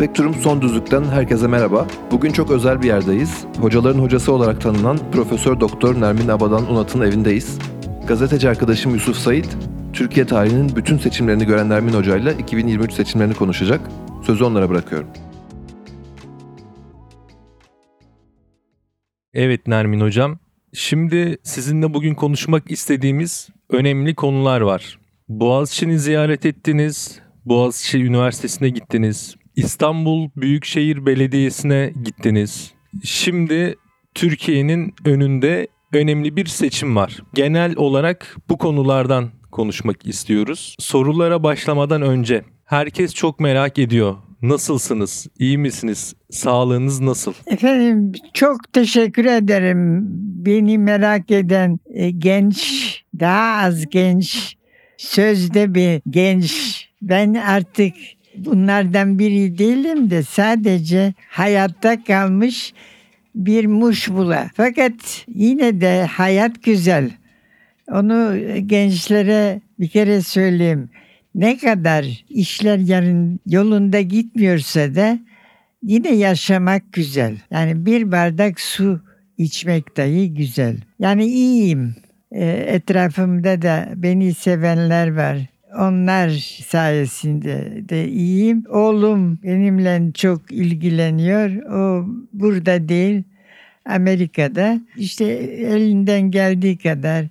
Spektrum Son Düzlük'ten herkese merhaba. Bugün çok özel bir yerdeyiz. Hocaların hocası olarak tanınan Profesör Doktor Nermin Abadan Unat'ın evindeyiz. Gazeteci arkadaşım Yusuf Said, Türkiye tarihinin bütün seçimlerini gören Nermin Hoca ile 2023 seçimlerini konuşacak. Sözü onlara bırakıyorum. Evet Nermin Hocam. Şimdi sizinle bugün konuşmak istediğimiz önemli konular var. Boğaziçi'ni ziyaret ettiniz, Boğaziçi Üniversitesi'ne gittiniz, İstanbul Büyükşehir Belediyesi'ne gittiniz. Şimdi Türkiye'nin önünde önemli bir seçim var. Genel olarak bu konulardan konuşmak istiyoruz. Sorulara başlamadan önce herkes çok merak ediyor. Nasılsınız? İyi misiniz? Sağlığınız nasıl? Efendim çok teşekkür ederim. Beni merak eden e, genç, daha az genç, sözde bir genç. Ben artık bunlardan biri değilim de sadece hayatta kalmış bir muşbula. Fakat yine de hayat güzel. Onu gençlere bir kere söyleyeyim. Ne kadar işler yarın yolunda gitmiyorsa da yine yaşamak güzel. Yani bir bardak su içmek dahi güzel. Yani iyiyim. E, etrafımda da beni sevenler var. Onlar sayesinde de iyiyim. Oğlum benimle çok ilgileniyor. O burada değil, Amerika'da. İşte elinden geldiği kadar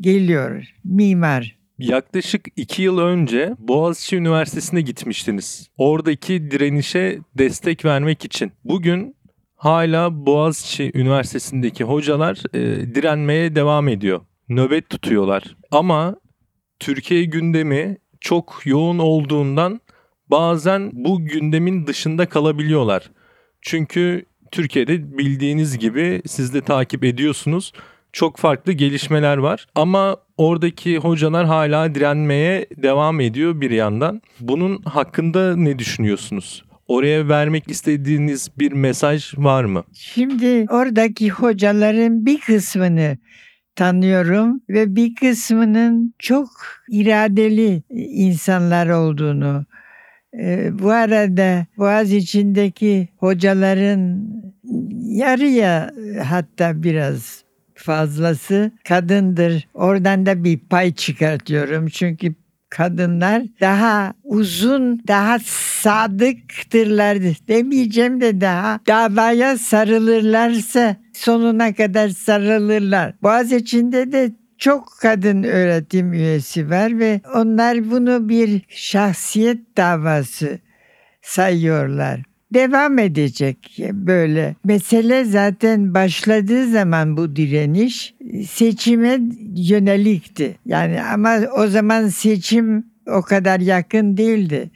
geliyor. Mimar. Yaklaşık iki yıl önce Boğaziçi Üniversitesi'ne gitmiştiniz. Oradaki direnişe destek vermek için. Bugün hala Boğaziçi Üniversitesi'ndeki hocalar e, direnmeye devam ediyor. Nöbet tutuyorlar. Ama Türkiye gündemi çok yoğun olduğundan bazen bu gündemin dışında kalabiliyorlar. Çünkü Türkiye'de bildiğiniz gibi siz de takip ediyorsunuz. Çok farklı gelişmeler var ama oradaki hocalar hala direnmeye devam ediyor bir yandan. Bunun hakkında ne düşünüyorsunuz? Oraya vermek istediğiniz bir mesaj var mı? Şimdi oradaki hocaların bir kısmını tanıyorum ve bir kısmının çok iradeli insanlar olduğunu. Ee, bu arada Boğaz içindeki hocaların yarıya hatta biraz fazlası kadındır. Oradan da bir pay çıkartıyorum. Çünkü kadınlar daha uzun, daha sadıktırlar demeyeceğim de daha davaya sarılırlarsa sonuna kadar sarılırlar. Boğaziçi'nde de çok kadın öğretim üyesi var ve onlar bunu bir şahsiyet davası sayıyorlar devam edecek böyle. Mesele zaten başladığı zaman bu direniş seçime yönelikti. Yani ama o zaman seçim o kadar yakın değildi.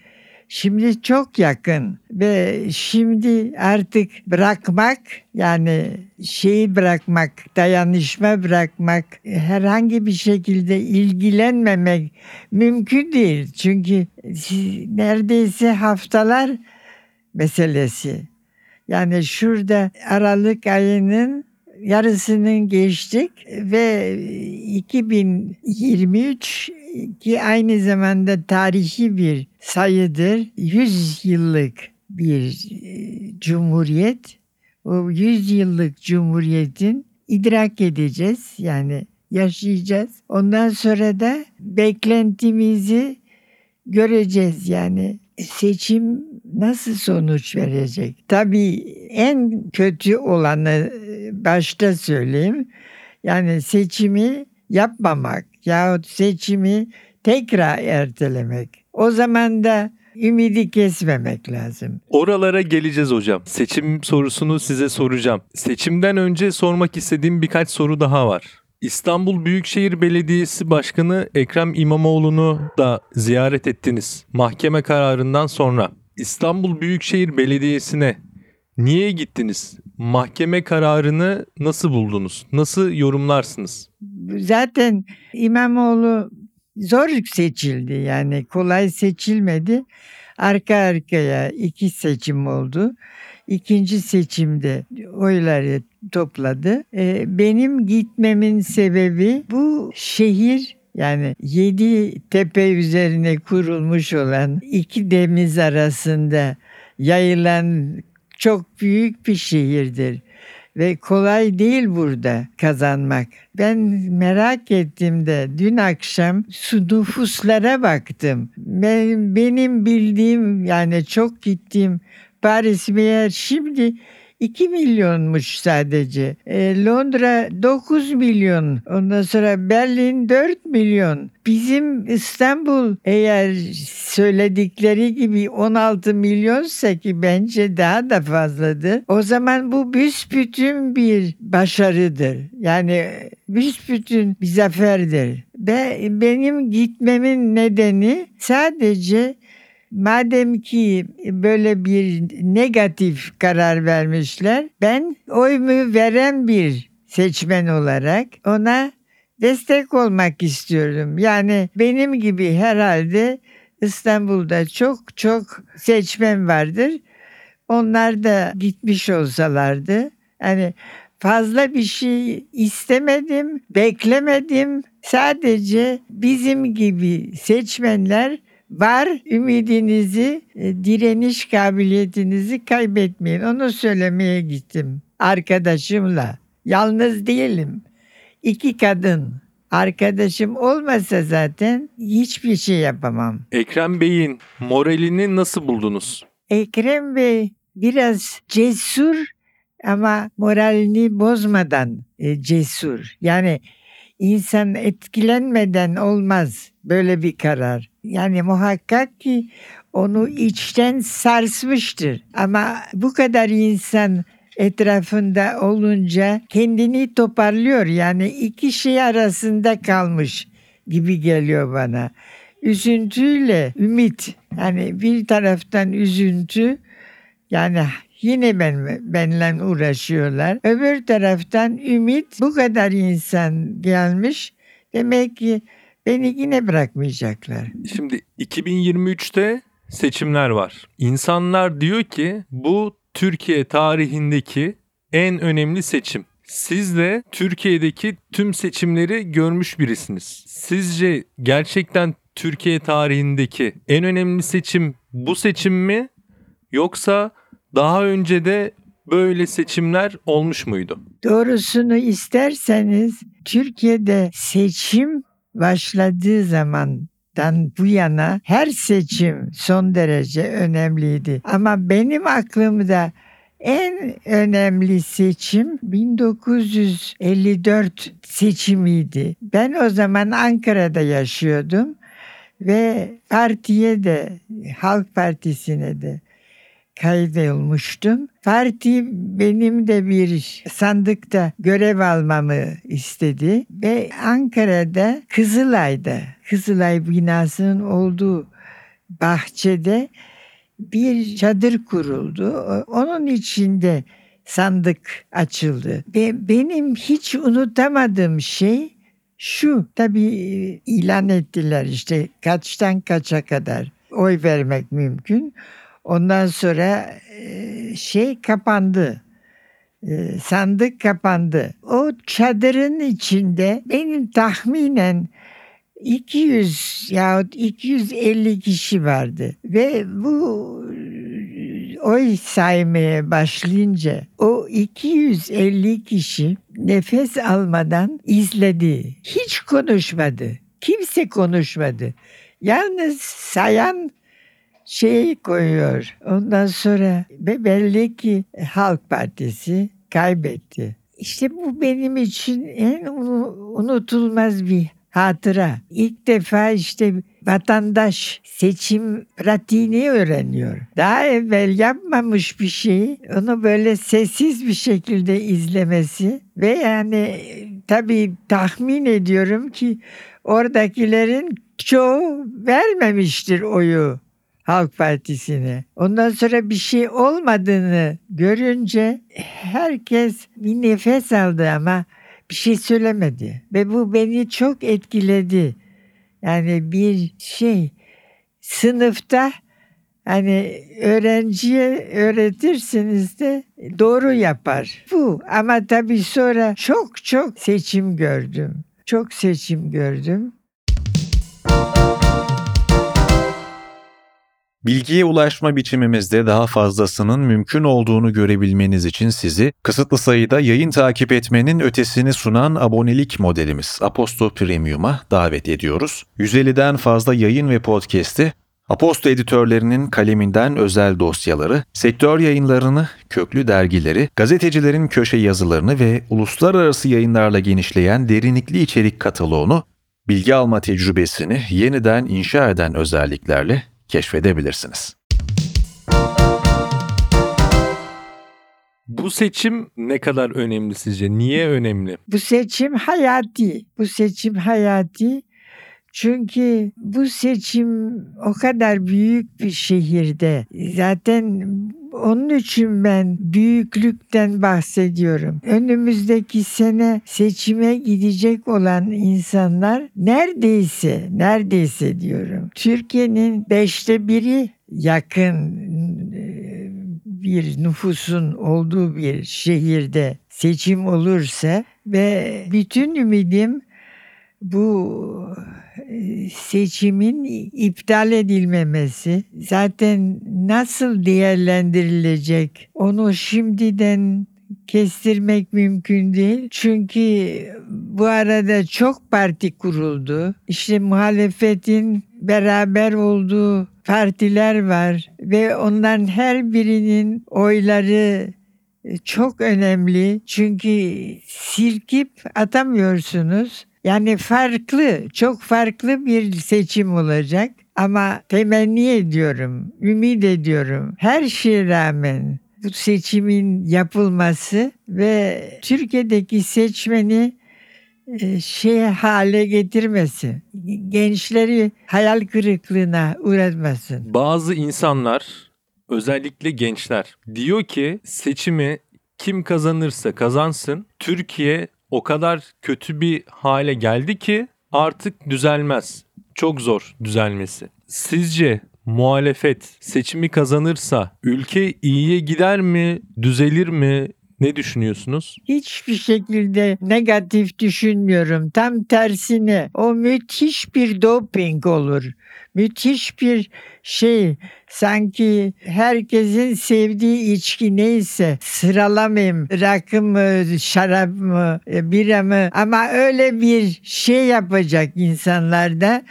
Şimdi çok yakın ve şimdi artık bırakmak yani şeyi bırakmak, dayanışma bırakmak, herhangi bir şekilde ilgilenmemek mümkün değil. Çünkü neredeyse haftalar meselesi. Yani şurada Aralık ayının yarısının geçtik ve 2023 ki aynı zamanda tarihi bir sayıdır. 100 yıllık bir e, cumhuriyet. O 100 yıllık cumhuriyetin idrak edeceğiz. Yani yaşayacağız. Ondan sonra da beklentimizi göreceğiz yani seçim nasıl sonuç verecek? Tabii en kötü olanı e, başta söyleyeyim. Yani seçimi yapmamak yahut seçimi tekrar ertelemek. O zaman da ümidi kesmemek lazım. Oralara geleceğiz hocam. Seçim sorusunu size soracağım. Seçimden önce sormak istediğim birkaç soru daha var. İstanbul Büyükşehir Belediyesi Başkanı Ekrem İmamoğlu'nu da ziyaret ettiniz. Mahkeme kararından sonra. İstanbul Büyükşehir Belediyesi'ne niye gittiniz? Mahkeme kararını nasıl buldunuz? Nasıl yorumlarsınız? Zaten İmamoğlu zor seçildi yani kolay seçilmedi. Arka arkaya iki seçim oldu. İkinci seçimde oyları topladı. Ee, benim gitmemin sebebi bu şehir yani yedi tepe üzerine kurulmuş olan iki deniz arasında yayılan çok büyük bir şehirdir. Ve kolay değil burada kazanmak. Ben merak ettim de dün akşam su nüfuslara baktım. Ben, benim bildiğim yani çok gittiğim Paris meğer şimdi 2 milyonmuş sadece. E, Londra 9 milyon. Ondan sonra Berlin 4 milyon. Bizim İstanbul eğer söyledikleri gibi 16 milyonsa ki bence daha da fazladır. O zaman bu büsbütün bir başarıdır. Yani büsbütün bir zaferdir. Ve benim gitmemin nedeni sadece Madem ki böyle bir negatif karar vermişler, ben oyumu veren bir seçmen olarak ona destek olmak istiyorum. Yani benim gibi herhalde İstanbul'da çok çok seçmen vardır. Onlar da gitmiş olsalardı. Hani fazla bir şey istemedim, beklemedim. Sadece bizim gibi seçmenler var ümidinizi, e, direniş kabiliyetinizi kaybetmeyin. Onu söylemeye gittim arkadaşımla. Yalnız değilim. İki kadın. Arkadaşım olmasa zaten hiçbir şey yapamam. Ekrem Bey'in moralini nasıl buldunuz? Ekrem Bey biraz cesur ama moralini bozmadan e, cesur. Yani insan etkilenmeden olmaz böyle bir karar. Yani muhakkak ki onu içten sarsmıştır. Ama bu kadar insan etrafında olunca kendini toparlıyor. Yani iki şey arasında kalmış gibi geliyor bana. Üzüntüyle ümit. Yani bir taraftan üzüntü yani yine ben benle uğraşıyorlar. Öbür taraftan ümit bu kadar insan gelmiş. Demek ki beni yine bırakmayacaklar. Şimdi 2023'te seçimler var. İnsanlar diyor ki bu Türkiye tarihindeki en önemli seçim. Siz de Türkiye'deki tüm seçimleri görmüş birisiniz. Sizce gerçekten Türkiye tarihindeki en önemli seçim bu seçim mi? Yoksa daha önce de böyle seçimler olmuş muydu? Doğrusunu isterseniz Türkiye'de seçim başladığı zamandan bu yana her seçim son derece önemliydi. Ama benim aklımda en önemli seçim 1954 seçimiydi. Ben o zaman Ankara'da yaşıyordum ve partiye de Halk Partisi'ne de kaydolmuştum. Parti benim de bir sandıkta görev almamı istedi ve Ankara'da Kızılay'da Kızılay binasının olduğu bahçede bir çadır kuruldu. Onun içinde sandık açıldı. Ve benim hiç unutamadığım şey şu. Tabii ilan ettiler işte kaçtan kaça kadar oy vermek mümkün. Ondan sonra şey kapandı. Sandık kapandı. O çadırın içinde benim tahminen 200 yahut 250 kişi vardı. Ve bu oy saymaya başlayınca o 250 kişi nefes almadan izledi. Hiç konuşmadı. Kimse konuşmadı. Yalnız sayan şey koyuyor. Ondan sonra belli ki Halk Partisi kaybetti. İşte bu benim için en unutulmaz bir hatıra. İlk defa işte vatandaş seçim pratiğini öğreniyor. Daha evvel yapmamış bir şeyi onu böyle sessiz bir şekilde izlemesi ve yani tabii tahmin ediyorum ki oradakilerin çoğu vermemiştir oyu Halk Partisi'ne. Ondan sonra bir şey olmadığını görünce herkes bir nefes aldı ama bir şey söylemedi. Ve bu beni çok etkiledi. Yani bir şey sınıfta hani öğrenciye öğretirsiniz de doğru yapar. Bu ama tabii sonra çok çok seçim gördüm. Çok seçim gördüm. Bilgiye ulaşma biçimimizde daha fazlasının mümkün olduğunu görebilmeniz için sizi kısıtlı sayıda yayın takip etmenin ötesini sunan abonelik modelimiz Aposto Premium'a davet ediyoruz. 150'den fazla yayın ve podcast'i Aposto editörlerinin kaleminden özel dosyaları, sektör yayınlarını, köklü dergileri, gazetecilerin köşe yazılarını ve uluslararası yayınlarla genişleyen derinlikli içerik kataloğunu, bilgi alma tecrübesini yeniden inşa eden özelliklerle keşfedebilirsiniz. Bu seçim ne kadar önemli sizce? Niye önemli? Bu seçim hayati. Bu seçim hayati. Çünkü bu seçim o kadar büyük bir şehirde. Zaten onun için ben büyüklükten bahsediyorum. Önümüzdeki sene seçime gidecek olan insanlar neredeyse, neredeyse diyorum. Türkiye'nin beşte biri yakın e, bir nüfusun olduğu bir şehirde seçim olursa ve bütün ümidim bu seçimin iptal edilmemesi zaten nasıl değerlendirilecek onu şimdiden kestirmek mümkün değil. Çünkü bu arada çok parti kuruldu. İşte muhalefetin beraber olduğu partiler var ve onların her birinin oyları çok önemli. Çünkü silkip atamıyorsunuz. Yani farklı, çok farklı bir seçim olacak. Ama temenni ediyorum, ümit ediyorum. Her şeye rağmen bu seçimin yapılması ve Türkiye'deki seçmeni e, şey hale getirmesi, gençleri hayal kırıklığına uğratmasın. Bazı insanlar, özellikle gençler diyor ki seçimi kim kazanırsa kazansın Türkiye o kadar kötü bir hale geldi ki artık düzelmez. Çok zor düzelmesi. Sizce muhalefet seçimi kazanırsa ülke iyiye gider mi, düzelir mi? Ne düşünüyorsunuz? Hiçbir şekilde negatif düşünmüyorum. Tam tersine o müthiş bir doping olur. Müthiş bir şey sanki herkesin sevdiği içki neyse sıralamayayım rakı mı şarap mı e, bira mı? Ama öyle bir şey yapacak insanlarda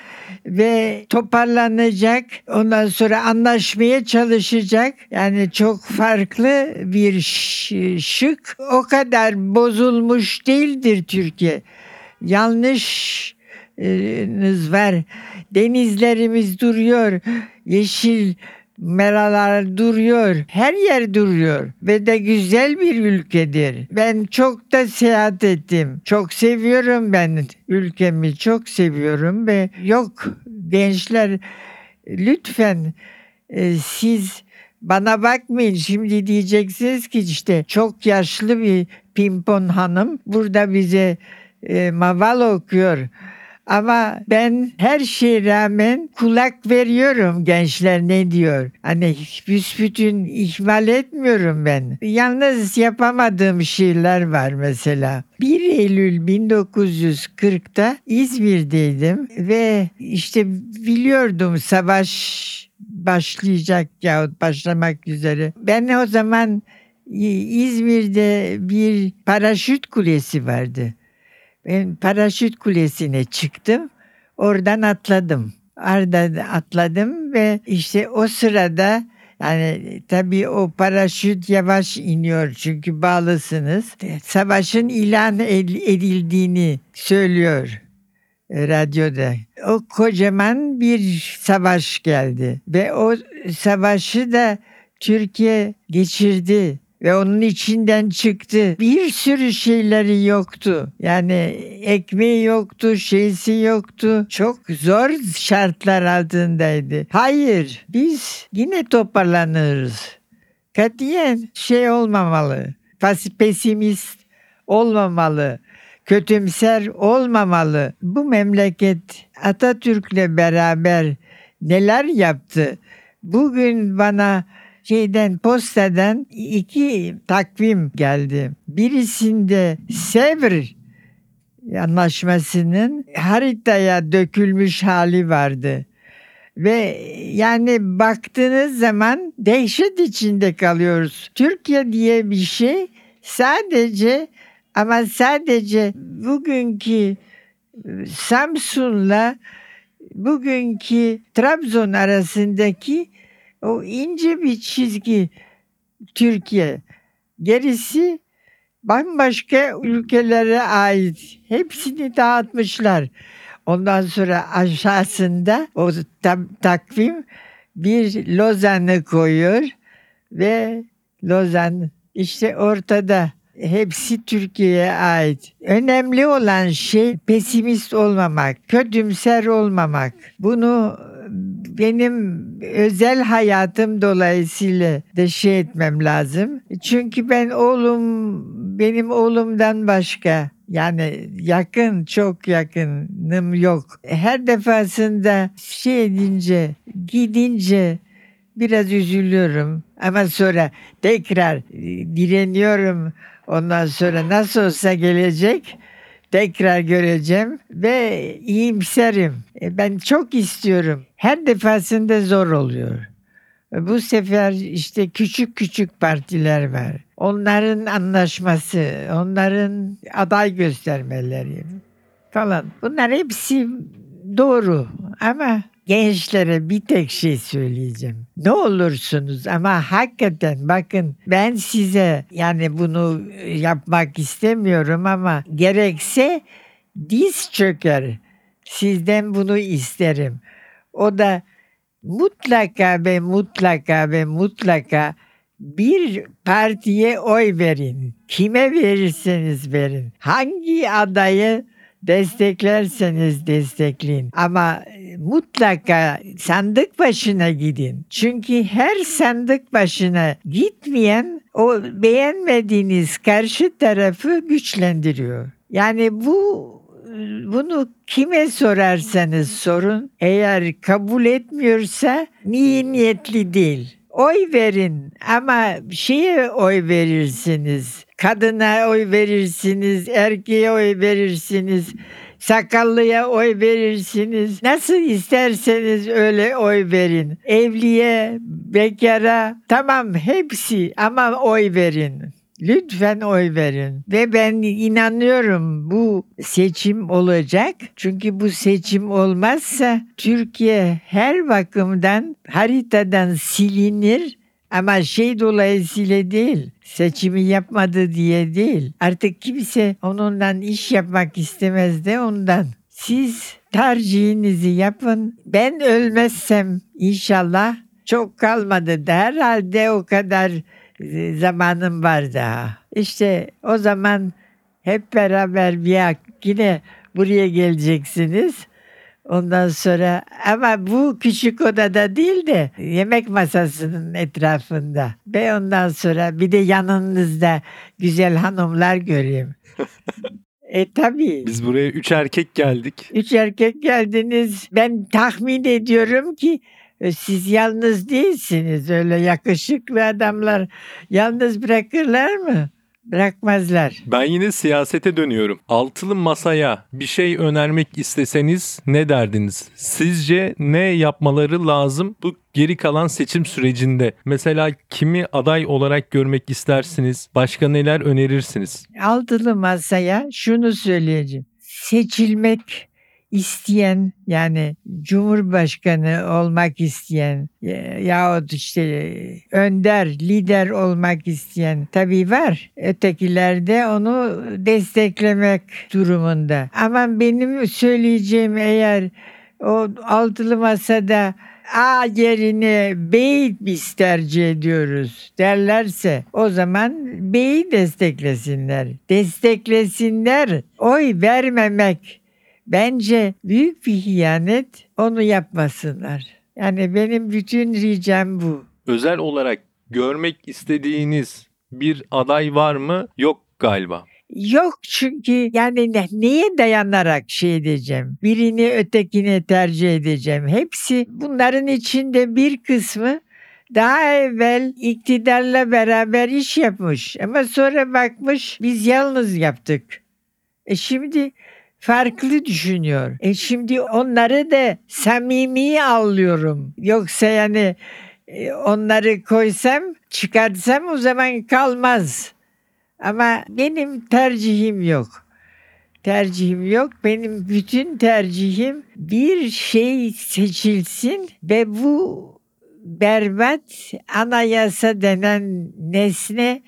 ve toparlanacak ondan sonra anlaşmaya çalışacak. Yani çok farklı bir şık. O kadar bozulmuş değildir Türkiye. Yanlış var. Denizlerimiz duruyor. Yeşil meralar duruyor. Her yer duruyor ve de güzel bir ülkedir. Ben çok da seyahat ettim. Çok seviyorum ben ülkemi. Çok seviyorum ve yok gençler lütfen e, siz bana bakmayın şimdi diyeceksiniz ki işte çok yaşlı bir pimpon hanım burada bize e, maval okuyor. Ama ben her şeye rağmen kulak veriyorum gençler ne diyor. Hani büsbütün ihmal etmiyorum ben. Yalnız yapamadığım şeyler var mesela. 1 Eylül 1940'ta İzmir'deydim ve işte biliyordum savaş başlayacak yahut başlamak üzere. Ben o zaman İzmir'de bir paraşüt kulesi vardı. Ben paraşüt kulesine çıktım. Oradan atladım. Arda atladım ve işte o sırada yani tabii o paraşüt yavaş iniyor çünkü bağlısınız. Savaşın ilan edildiğini söylüyor e, radyoda. O kocaman bir savaş geldi ve o savaşı da Türkiye geçirdi ve onun içinden çıktı. Bir sürü şeyleri yoktu. Yani ekmeği yoktu, şeysi yoktu. Çok zor şartlar altındaydı. Hayır, biz yine toparlanırız. Katiyen şey olmamalı. Pesimist olmamalı. Kötümser olmamalı. Bu memleket Atatürk'le beraber neler yaptı? Bugün bana şeyden postadan iki takvim geldi. Birisinde Sevr anlaşmasının haritaya dökülmüş hali vardı. Ve yani baktığınız zaman dehşet içinde kalıyoruz. Türkiye diye bir şey sadece ama sadece bugünkü Samsun'la bugünkü Trabzon arasındaki o ince bir çizgi Türkiye. Gerisi bambaşka ülkelere ait. Hepsini dağıtmışlar. Ondan sonra aşağısında o takvim bir Lozan'ı koyuyor ve Lozan işte ortada. Hepsi Türkiye'ye ait. Önemli olan şey pesimist olmamak, kötümser olmamak. Bunu benim özel hayatım dolayısıyla da şey etmem lazım. Çünkü ben oğlum, benim oğlumdan başka yani yakın, çok yakınım yok. Her defasında şey edince, gidince biraz üzülüyorum. Ama sonra tekrar direniyorum. Ondan sonra nasıl olsa gelecek tekrar göreceğim ve iyimserim. E, ben çok istiyorum. Her defasında zor oluyor. E, bu sefer işte küçük küçük partiler var. Onların anlaşması, onların aday göstermeleri falan. Bunlar hepsi doğru ama gençlere bir tek şey söyleyeceğim. Ne olursunuz ama hakikaten bakın ben size yani bunu yapmak istemiyorum ama gerekse diz çöker. Sizden bunu isterim. O da mutlaka ve mutlaka ve mutlaka bir partiye oy verin. Kime verirseniz verin. Hangi adayı desteklerseniz destekleyin. Ama mutlaka sandık başına gidin. Çünkü her sandık başına gitmeyen o beğenmediğiniz karşı tarafı güçlendiriyor. Yani bu bunu kime sorarsanız sorun eğer kabul etmiyorsa niye niyetli değil. Oy verin ama şeye oy verirsiniz. Kadına oy verirsiniz, erkeğe oy verirsiniz sakallıya oy verirsiniz. Nasıl isterseniz öyle oy verin. Evliye, bekara tamam hepsi ama oy verin. Lütfen oy verin. Ve ben inanıyorum bu seçim olacak. Çünkü bu seçim olmazsa Türkiye her bakımdan haritadan silinir ama şey dolayısıyla değil, seçimi yapmadı diye değil. Artık kimse onundan iş yapmak istemez de ondan. Siz tercihinizi yapın. Ben ölmezsem inşallah çok kalmadı da herhalde o kadar e, zamanım var daha. İşte o zaman hep beraber bir yine buraya geleceksiniz. Ondan sonra ama bu küçük odada değil de yemek masasının etrafında. Ve ondan sonra bir de yanınızda güzel hanımlar göreyim. e tabii. Biz buraya üç erkek geldik. Üç erkek geldiniz. Ben tahmin ediyorum ki e, siz yalnız değilsiniz. Öyle yakışıklı adamlar yalnız bırakırlar mı? Bırakmazlar. Ben yine siyasete dönüyorum. Altılı masaya bir şey önermek isteseniz ne derdiniz? Sizce ne yapmaları lazım bu geri kalan seçim sürecinde? Mesela kimi aday olarak görmek istersiniz? Başka neler önerirsiniz? Altılı masaya şunu söyleyeceğim. Seçilmek isteyen yani cumhurbaşkanı olmak isteyen yahut işte önder, lider olmak isteyen tabii var. Ötekiler de onu desteklemek durumunda. Ama benim söyleyeceğim eğer o altılı masada A yerine B'yi biz tercih ediyoruz derlerse o zaman B'yi desteklesinler. Desteklesinler. Oy vermemek Bence büyük bir hiyanet onu yapmasınlar. Yani benim bütün ricam bu. Özel olarak görmek istediğiniz bir aday var mı? Yok galiba. Yok çünkü yani ne, neye dayanarak şey edeceğim? Birini ötekine tercih edeceğim. Hepsi bunların içinde bir kısmı daha evvel iktidarla beraber iş yapmış ama sonra bakmış biz yalnız yaptık. E şimdi farklı düşünüyor. E şimdi onları da samimi alıyorum. Yoksa yani e, onları koysam, çıkartsam o zaman kalmaz. Ama benim tercihim yok. Tercihim yok. Benim bütün tercihim bir şey seçilsin ve bu berbat anayasa denen nesne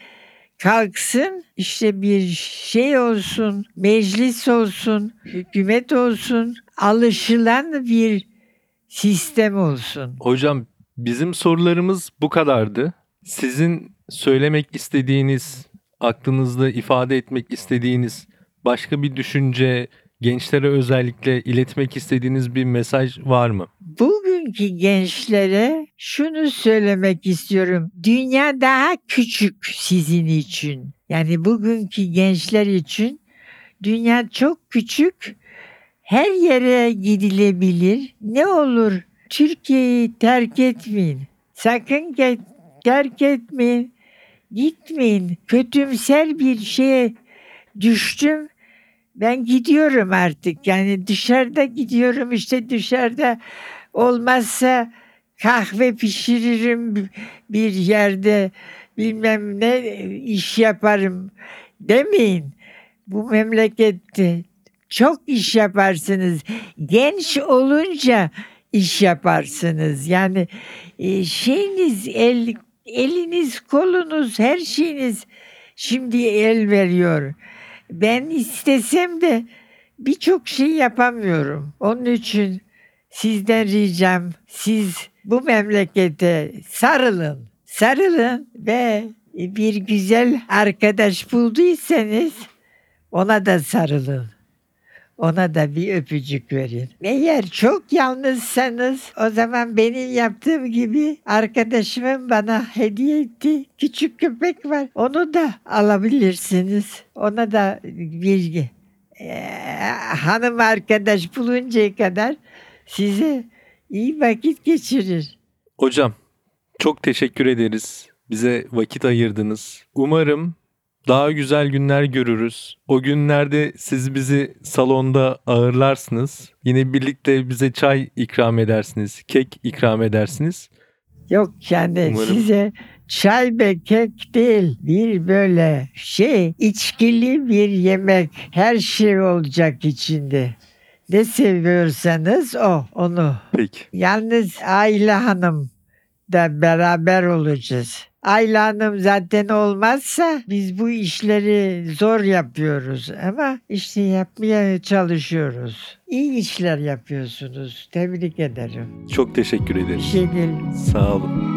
kalksın işte bir şey olsun, meclis olsun, hükümet olsun, alışılan bir sistem olsun. Hocam bizim sorularımız bu kadardı. Sizin söylemek istediğiniz, aklınızda ifade etmek istediğiniz başka bir düşünce, gençlere özellikle iletmek istediğiniz bir mesaj var mı? Bugünkü gençlere şunu söylemek istiyorum. Dünya daha küçük sizin için. Yani bugünkü gençler için dünya çok küçük. Her yere gidilebilir. Ne olur Türkiye'yi terk etmeyin. Sakın ge- terk etmeyin. Gitmeyin. Kötümser bir şeye düştüm. Ben gidiyorum artık. Yani dışarıda gidiyorum işte dışarıda olmazsa kahve pişiririm bir yerde bilmem ne iş yaparım demeyin. Bu memlekette çok iş yaparsınız. Genç olunca iş yaparsınız. Yani e, şeyiniz el eliniz kolunuz her şeyiniz şimdi el veriyor. Ben istesem de birçok şey yapamıyorum. Onun için sizden ricam siz bu memlekete sarılın. Sarılın ve bir güzel arkadaş bulduysanız ona da sarılın. Ona da bir öpücük verin. Eğer çok yalnızsanız o zaman benim yaptığım gibi arkadaşımın bana hediye ettiği küçük köpek var. Onu da alabilirsiniz. Ona da bir e, hanım arkadaş buluncaya kadar size iyi vakit geçirir. Hocam çok teşekkür ederiz. Bize vakit ayırdınız. Umarım daha güzel günler görürüz. O günlerde siz bizi salonda ağırlarsınız. Yine birlikte bize çay ikram edersiniz, kek ikram edersiniz. Yok yani Umarım. size çay ve kek değil bir böyle şey içkili bir yemek her şey olacak içinde. Ne seviyorsanız o onu. Peki. Yalnız Ayla Hanım da beraber olacağız. Ayla Hanım zaten olmazsa biz bu işleri zor yapıyoruz ama işte yapmaya çalışıyoruz. İyi işler yapıyorsunuz. Tebrik ederim. Çok teşekkür Bir ederiz. şey değil. Sağ olun.